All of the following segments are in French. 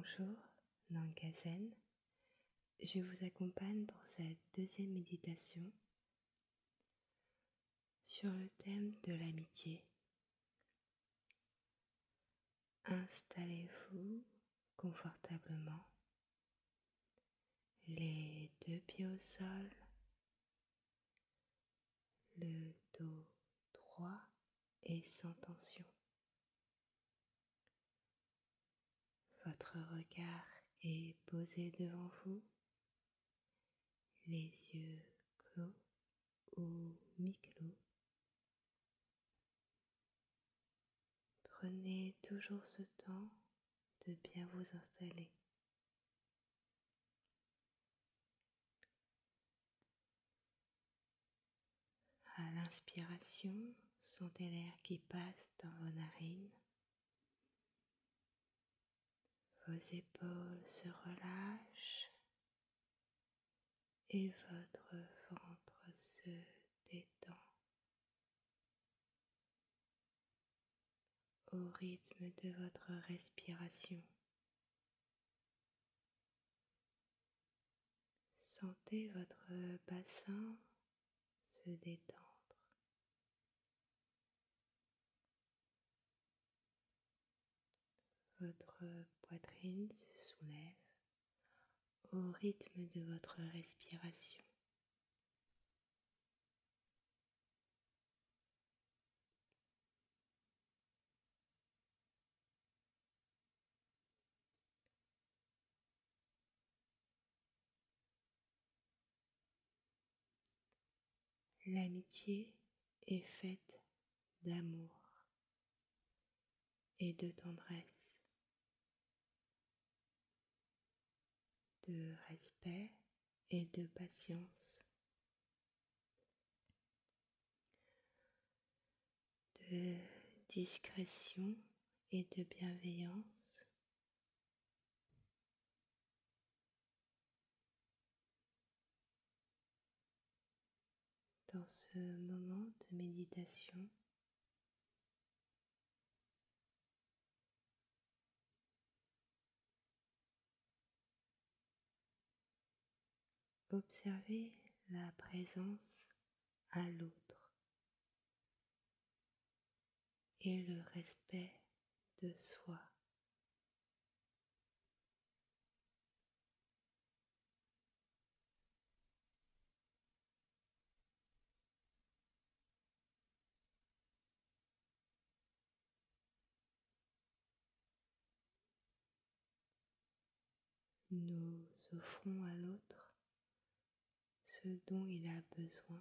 Bonjour, Nangazen. Je vous accompagne pour cette deuxième méditation sur le thème de l'amitié. Installez-vous confortablement, les deux pieds au sol, le dos droit et sans tension. Votre regard est posé devant vous, les yeux clos ou mi-clos. Prenez toujours ce temps de bien vous installer. À l'inspiration, sentez l'air qui passe dans vos narines. Vos épaules se relâchent et votre ventre se détend au rythme de votre respiration. Sentez votre bassin se détendre. Votre poitrine se soulève au rythme de votre respiration. L'amitié est faite d'amour et de tendresse. Respect et de patience, de discrétion et de bienveillance. Dans ce moment de méditation, Observez la présence à l'autre et le respect de soi. Nous offrons à ce dont il a besoin.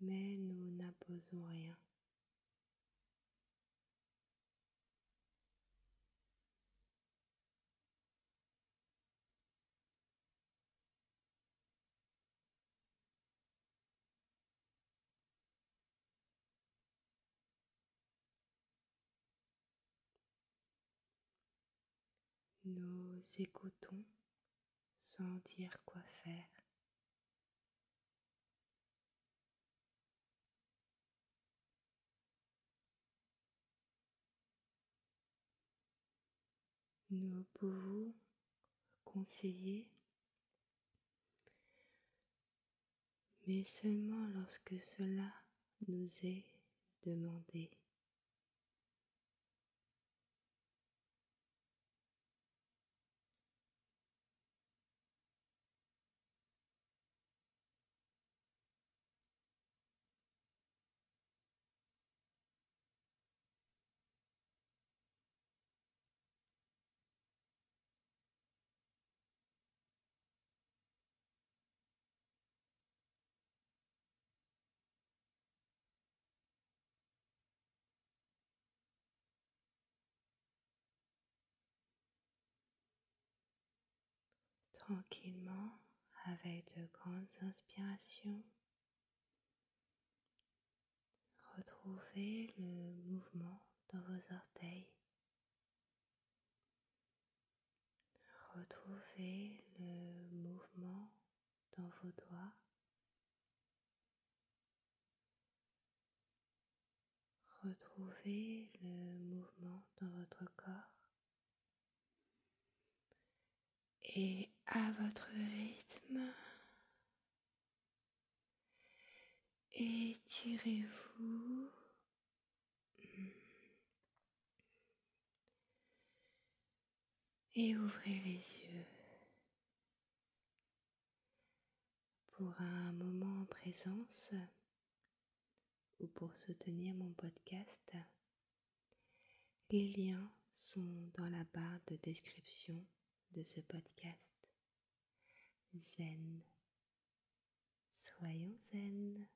Mais nous n'imposons rien. Nous écoutons sans dire quoi faire. Nous pouvons conseiller, mais seulement lorsque cela nous est demandé. Tranquillement avec de grandes inspirations. Retrouvez le mouvement dans vos orteils. Retrouvez le mouvement dans vos doigts. Retrouvez le mouvement dans votre corps à votre rythme. Étirez-vous. Et ouvrez les yeux. Pour un moment en présence ou pour soutenir mon podcast, les liens sont dans la barre de description de ce podcast. Zen. Soyons zen.